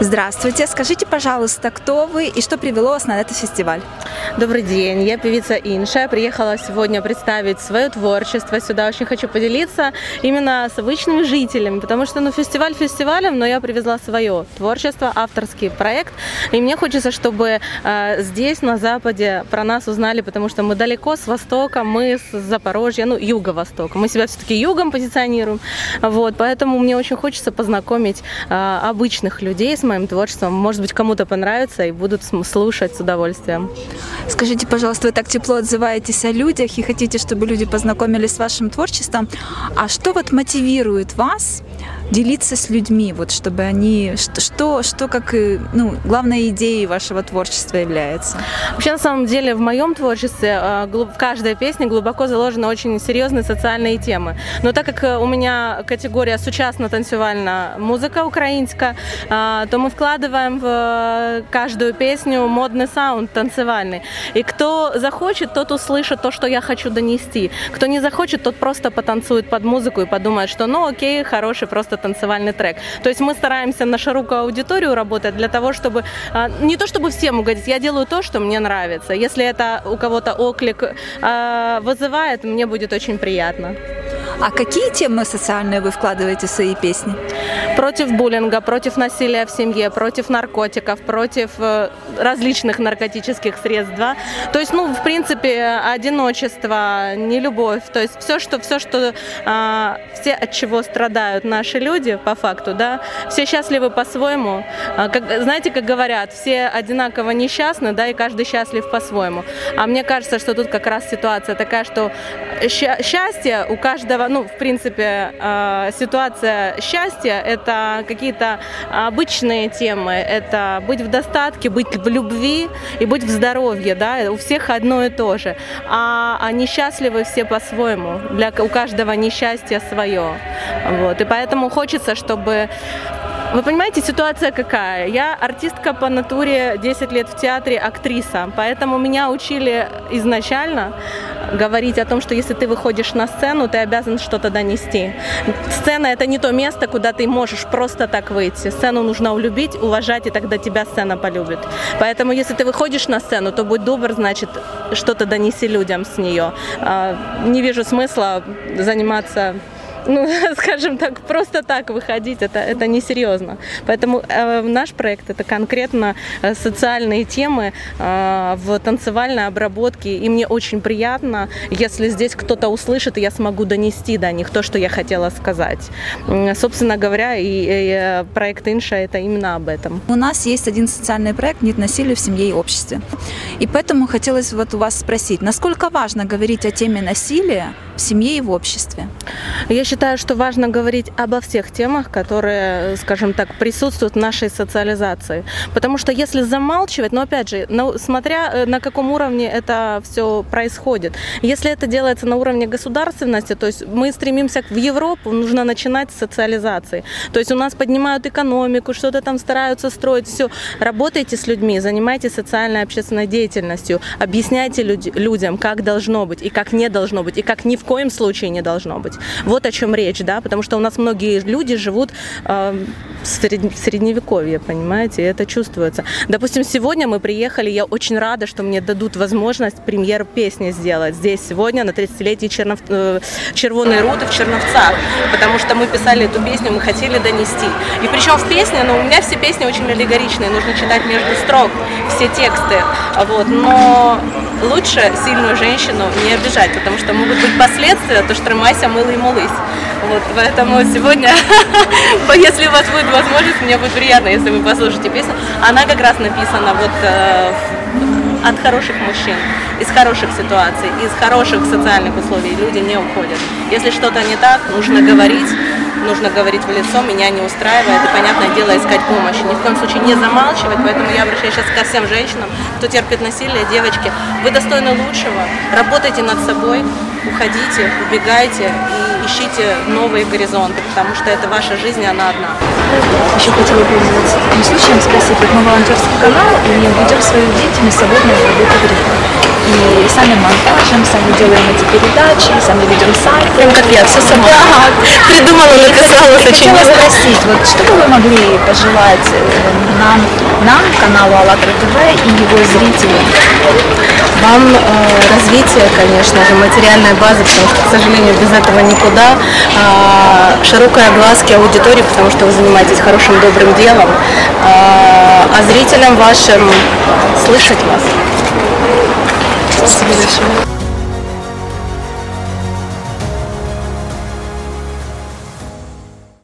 Здравствуйте. Скажите, пожалуйста, кто вы и что привело вас на этот фестиваль? Добрый день. Я певица Инша. Я приехала сегодня представить свое творчество сюда. Очень хочу поделиться именно с обычными жителями, потому что ну, фестиваль фестивалем, но я привезла свое творчество, авторский проект. И мне хочется, чтобы э, здесь, на Западе, про нас узнали, потому что мы далеко с Востока, мы с Запорожья, ну, Юго-Востока. Мы себя все-таки югом позиционируем. Вот, поэтому мне очень хочется познакомить э, обычных людей с моим творчеством. Может быть, кому-то понравится и будут слушать с удовольствием. Скажите, пожалуйста, вы так тепло отзываетесь о людях и хотите, чтобы люди познакомились с вашим творчеством. А что вот мотивирует вас делиться с людьми, вот чтобы они, что, что, как, ну, главной идеей вашего творчества является? Вообще, на самом деле, в моем творчестве а, в каждой песне глубоко заложены очень серьезные социальные темы. Но так как э, у меня категория сучасно-танцевальная музыка украинская, то мы вкладываем в каждую песню модный саунд танцевальный. И кто захочет, тот услышит то, что я хочу донести. Кто не захочет, тот просто потанцует под музыку и подумает, что ну окей, хороший просто танцевальный трек. То есть мы стараемся на широкую аудиторию работать для того, чтобы а, не то чтобы всем угодить, я делаю то, что мне нравится. Если это у кого-то оклик а, вызывает, мне будет очень приятно. А какие темы социальные вы вкладываете в свои песни? Против буллинга, против насилия в семье, против наркотиков, против э, различных наркотических средств. Да? То есть, ну, в принципе, одиночество, нелюбовь. То есть все, что, все, что а, все от чего страдают наши люди, по факту, да, все счастливы по-своему. А, как, знаете, как говорят, все одинаково несчастны, да, и каждый счастлив по-своему. А мне кажется, что тут как раз ситуация такая, что счастье у каждого ну, в принципе, э, ситуация счастья – это какие-то обычные темы. Это быть в достатке, быть в любви и быть в здоровье, да, у всех одно и то же. А они счастливы все по-своему. Для, у каждого несчастье свое. Вот. И поэтому хочется, чтобы вы понимаете, ситуация какая? Я артистка по натуре, 10 лет в театре, актриса. Поэтому меня учили изначально говорить о том, что если ты выходишь на сцену, ты обязан что-то донести. Сцена – это не то место, куда ты можешь просто так выйти. Сцену нужно улюбить, уважать, и тогда тебя сцена полюбит. Поэтому если ты выходишь на сцену, то будь добр, значит, что-то донеси людям с нее. А, не вижу смысла заниматься ну, скажем так, просто так выходить, это, это несерьезно. Поэтому э, наш проект это конкретно э, социальные темы э, в танцевальной обработке. И мне очень приятно, если здесь кто-то услышит, и я смогу донести до них то, что я хотела сказать. Собственно говоря, и, и э, проект Инша это именно об этом. У нас есть один социальный проект «Нет насилия в семье и обществе». И поэтому хотелось вот у вас спросить, насколько важно говорить о теме насилия в семье и в обществе? Я считаю, что важно говорить обо всех темах, которые, скажем так, присутствуют в нашей социализации. Потому что если замалчивать, но опять же, смотря э, на каком уровне это все происходит. Если это делается на уровне государственности, то есть мы стремимся в Европу, нужно начинать с социализации. То есть у нас поднимают экономику, что-то там стараются строить, все. Работайте с людьми, занимайтесь социальной общественной деятельностью, объясняйте людям, как должно быть и как не должно быть, и как ни в коем случае не должно быть. Вот о чем речь, да, потому что у нас многие люди живут э, в средневековье, понимаете, и это чувствуется. Допустим, сегодня мы приехали, я очень рада, что мне дадут возможность премьер песни сделать здесь сегодня на 30-летие Чернов... Э, Червоной Руды в Черновцах, потому что мы писали эту песню, мы хотели донести. И причем в песне, ну, у меня все песни очень аллегоричные, нужно читать между строк все тексты, вот, но лучше сильную женщину не обижать, потому что могут быть последствия, то что тримайся, милый, молись. Вот, поэтому сегодня, если у вас будет возможность, мне будет приятно, если вы послушаете песню. Она как раз написана вот э, от хороших мужчин, из хороших ситуаций, из хороших социальных условий. Люди не уходят. Если что-то не так, нужно говорить, нужно говорить в лицо, меня не устраивает, и, понятное дело, искать помощи. Ни в коем случае не замалчивать, поэтому я обращаюсь сейчас ко всем женщинам, кто терпит насилие, девочки, вы достойны лучшего, работайте над собой, уходите, убегайте и ищите новые горизонты, потому что это ваша жизнь, она одна. Еще хотела пользоваться этим случаем спросить, вот мы волонтерский канал, и ведем свою деятельность свободно от работы в и сами монтажем, сами делаем эти передачи, сами ведем сайт. Прям как я, все сама придумала, написала, Хотела сочинила. спросить, вот что бы вы могли пожелать э, нам, нам, каналу АЛЛАТРА ТВ и его зрителям? Вам э, развитие, конечно же, материальной базы, потому что, к сожалению, без этого никуда. А, широкой огласки аудитории, потому что вы занимаетесь хорошим, добрым делом. А, а зрителям вашим слышать вас. Спасибо большое.